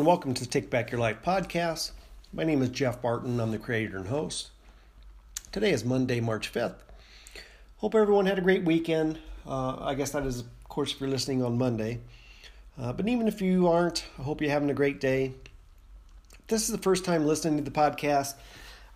and welcome to the Take Back Your Life podcast. My name is Jeff Barton. I'm the creator and host. Today is Monday, March 5th. Hope everyone had a great weekend. Uh, I guess that is, of course, if you're listening on Monday. Uh, but even if you aren't, I hope you're having a great day. If this is the first time listening to the podcast.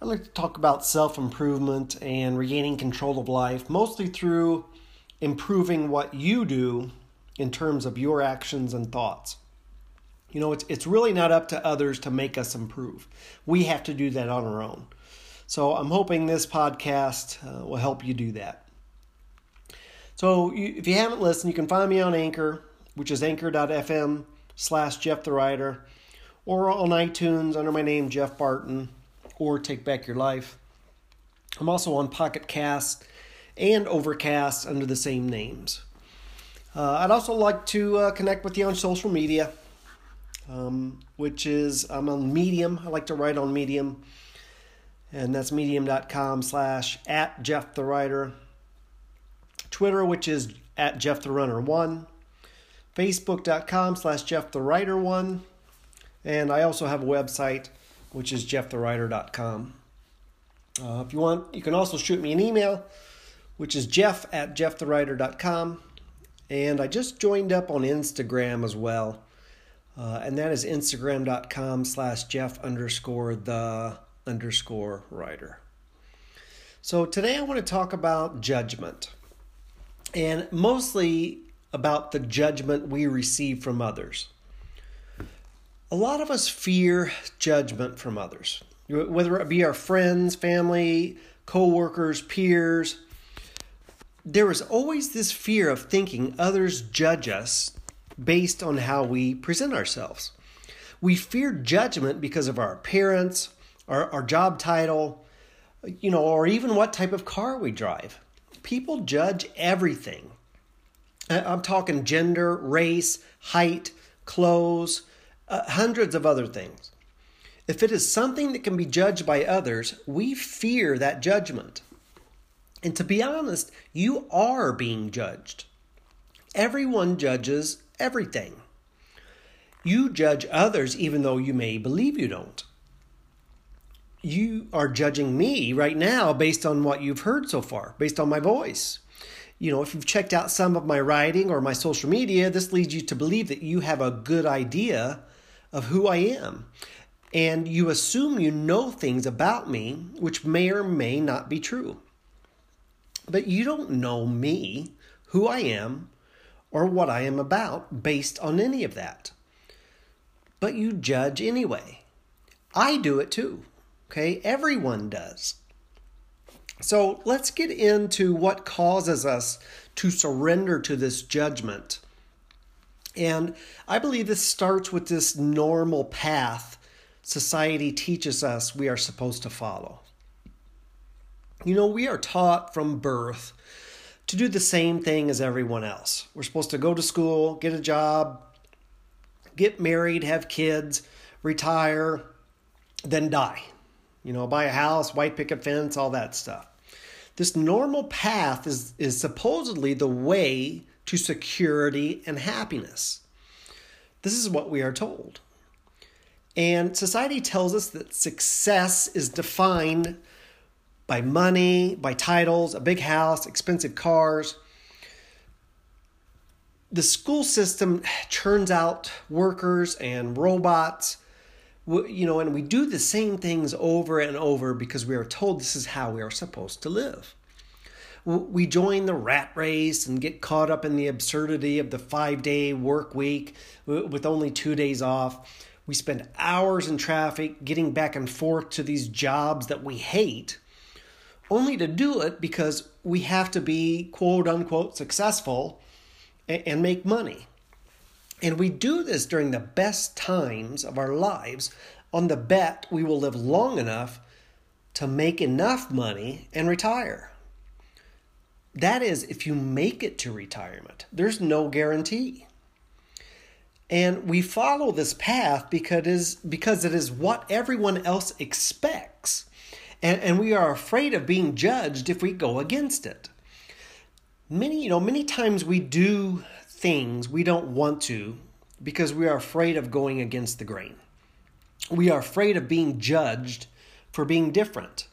I'd like to talk about self improvement and regaining control of life, mostly through improving what you do in terms of your actions and thoughts. You know, it's, it's really not up to others to make us improve. We have to do that on our own. So I'm hoping this podcast uh, will help you do that. So you, if you haven't listened, you can find me on Anchor, which is anchor.fm slash Jeff the Writer, or on iTunes under my name, Jeff Barton, or Take Back Your Life. I'm also on Pocket Cast and Overcast under the same names. Uh, I'd also like to uh, connect with you on social media um, which is I'm on Medium. I like to write on Medium, and that's medium.com slash at Jeff the Writer. Twitter, which is at Jeff the Runner One. Facebook.com slash Jeff the Writer One, and I also have a website, which is jeffthewriter.com. Uh, if you want, you can also shoot me an email, which is jeff at jeffthewriter.com. And I just joined up on Instagram as well. Uh, and that is instagram.com slash jeff underscore the underscore writer. So today I want to talk about judgment and mostly about the judgment we receive from others. A lot of us fear judgment from others, whether it be our friends, family, co-workers, peers. There is always this fear of thinking others judge us based on how we present ourselves. We fear judgment because of our appearance, our, our job title, you know, or even what type of car we drive. People judge everything. I'm talking gender, race, height, clothes, uh, hundreds of other things. If it is something that can be judged by others, we fear that judgment. And to be honest, you are being judged. Everyone judges everything. You judge others even though you may believe you don't. You are judging me right now based on what you've heard so far, based on my voice. You know, if you've checked out some of my writing or my social media, this leads you to believe that you have a good idea of who I am. And you assume you know things about me which may or may not be true. But you don't know me, who I am, or what I am about based on any of that. But you judge anyway. I do it too. Okay? Everyone does. So let's get into what causes us to surrender to this judgment. And I believe this starts with this normal path society teaches us we are supposed to follow. You know, we are taught from birth to do the same thing as everyone else. We're supposed to go to school, get a job, get married, have kids, retire, then die. You know, buy a house, white picket fence, all that stuff. This normal path is, is supposedly the way to security and happiness. This is what we are told. And society tells us that success is defined by money, by titles, a big house, expensive cars. The school system churns out workers and robots, you know, and we do the same things over and over because we are told this is how we are supposed to live. We join the rat race and get caught up in the absurdity of the five day work week with only two days off. We spend hours in traffic getting back and forth to these jobs that we hate only to do it because we have to be quote unquote successful and make money. And we do this during the best times of our lives on the bet we will live long enough to make enough money and retire. That is, if you make it to retirement, there's no guarantee. And we follow this path because it is, because it is what everyone else expects and, and we are afraid of being judged if we go against it. Many, you know, many times we do things we don't want to because we are afraid of going against the grain. We are afraid of being judged for being different.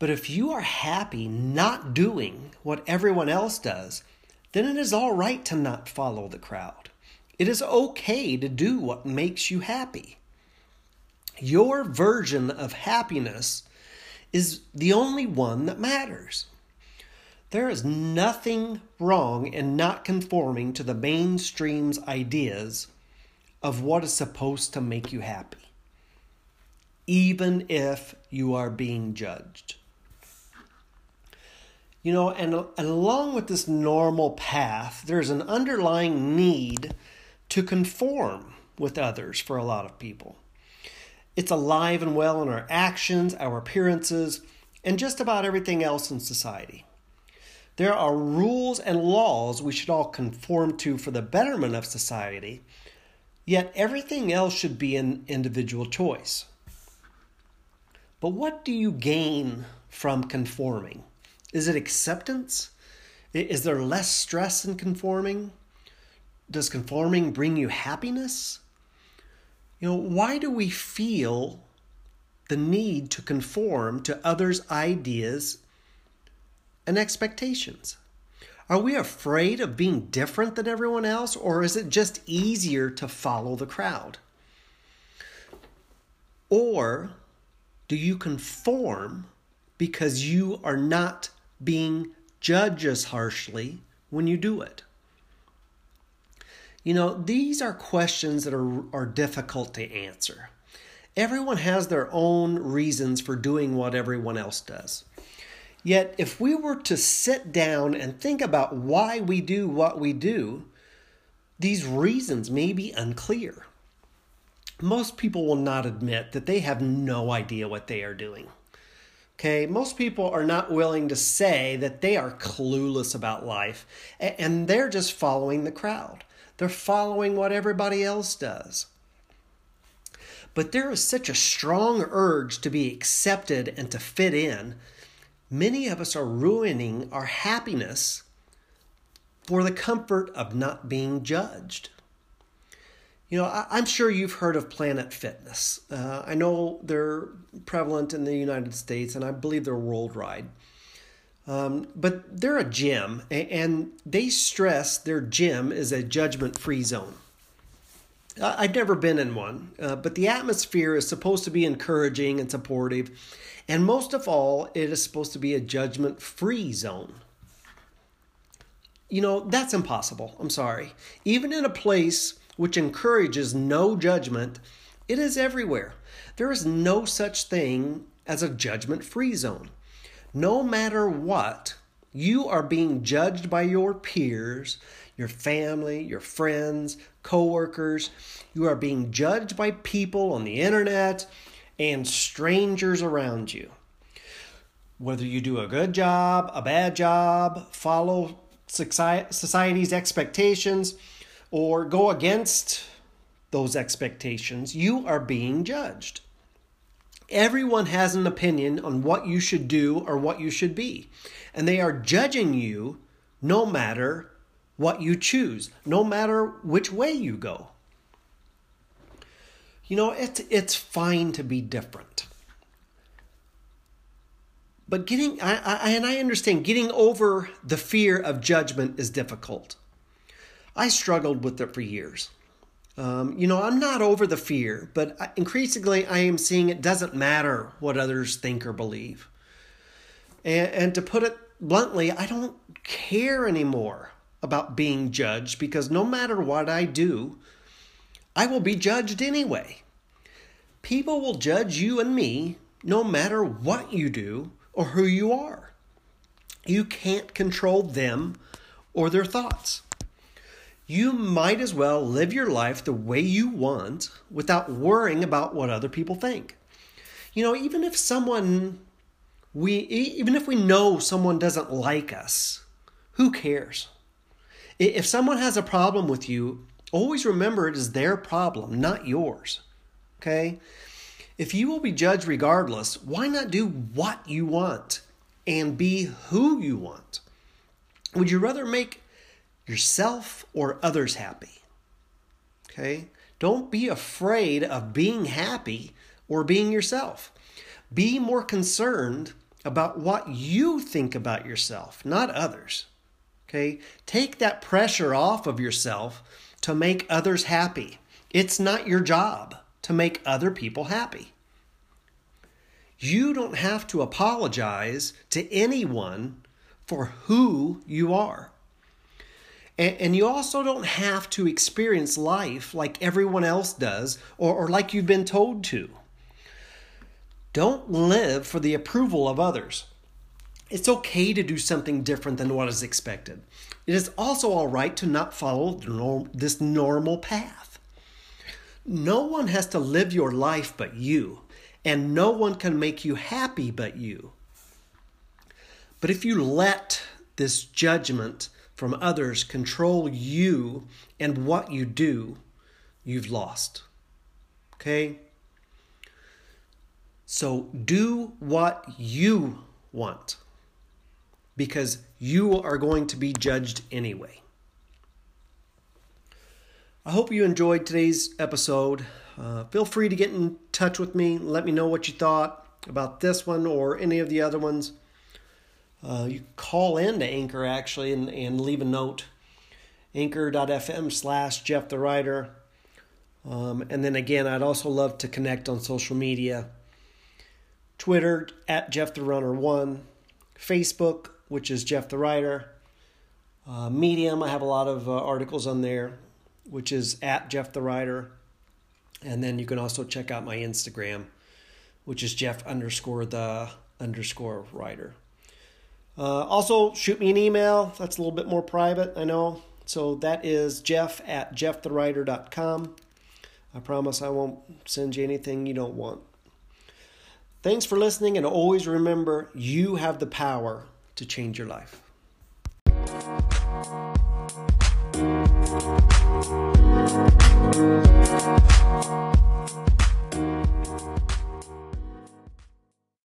But if you are happy not doing what everyone else does, then it is all right to not follow the crowd. It is okay to do what makes you happy. Your version of happiness is the only one that matters. There is nothing wrong in not conforming to the mainstream's ideas of what is supposed to make you happy, even if you are being judged. You know, and, and along with this normal path, there's an underlying need to conform with others for a lot of people. It's alive and well in our actions, our appearances, and just about everything else in society. There are rules and laws we should all conform to for the betterment of society, yet everything else should be an individual choice. But what do you gain from conforming? Is it acceptance? Is there less stress in conforming? Does conforming bring you happiness? You know, why do we feel the need to conform to others' ideas and expectations? Are we afraid of being different than everyone else, or is it just easier to follow the crowd? Or do you conform because you are not being judged as harshly when you do it? You know, these are questions that are, are difficult to answer. Everyone has their own reasons for doing what everyone else does. Yet, if we were to sit down and think about why we do what we do, these reasons may be unclear. Most people will not admit that they have no idea what they are doing. Okay, most people are not willing to say that they are clueless about life and they're just following the crowd. They're following what everybody else does. But there is such a strong urge to be accepted and to fit in many of us are ruining our happiness for the comfort of not being judged. You know, I, am sure you've heard of Planet Fitness. Uh, I know they're prevalent in the United States, and I believe they're worldwide. Um, but they're a gym, and they stress their gym is a judgment free zone. I've never been in one, uh, but the atmosphere is supposed to be encouraging and supportive, and most of all, it is supposed to be a judgment free zone. You know, that's impossible. I'm sorry. Even in a place which encourages no judgment, it is everywhere. There is no such thing as a judgment free zone. No matter what, you are being judged by your peers, your family, your friends, coworkers. You are being judged by people on the internet and strangers around you. Whether you do a good job, a bad job, follow society's expectations, or go against those expectations, you are being judged. Everyone has an opinion on what you should do or what you should be, and they are judging you no matter what you choose, no matter which way you go. You know, it's, it's fine to be different. But getting, I, I, and I understand, getting over the fear of judgment is difficult. I struggled with it for years. Um, you know, I'm not over the fear, but increasingly I am seeing it doesn't matter what others think or believe. And, and to put it bluntly, I don't care anymore about being judged because no matter what I do, I will be judged anyway. People will judge you and me no matter what you do or who you are. You can't control them or their thoughts. You might as well live your life the way you want without worrying about what other people think. You know, even if someone we even if we know someone doesn't like us, who cares? If someone has a problem with you, always remember it is their problem, not yours. Okay? If you will be judged regardless, why not do what you want and be who you want? Would you rather make yourself or others happy? Okay? Don't be afraid of being happy or being yourself. Be more concerned about what you think about yourself, not others. Okay? Take that pressure off of yourself to make others happy. It's not your job to make other people happy. You don't have to apologize to anyone for who you are. And, and, you also don't have to experience life like everyone else does or, or like you've been told to. Don't live for the approval of others. It's okay to do something different than what is expected. It is also all right to not follow this normal path. No one has to live your life but you, and no one can make you happy but you. But if you let this judgment from others control you and what you do, you've lost. Okay? So do what you want because you are going to be judged anyway. I hope you enjoyed today's episode. Uh, feel free to get in touch with me. Let me know what you thought about this one or any of the other ones. Uh, you call in to Anchor actually and, and leave a note. Anchor.fm slash Jeff the Writer. Um, and then again, I'd also love to connect on social media. Twitter at Jeff the Runner One, Facebook which is Jeff the Writer. Uh, Medium, I have a lot of uh, articles on there, which is at Jeff the Writer. And then you can also check out my Instagram, which is Jeff underscore the underscore writer. Uh, also, shoot me an email. That's a little bit more private, I know. So that is jeff at jeffthewriter.com. I promise I won't send you anything you don't want. Thanks for listening, and always remember you have the power to change your life.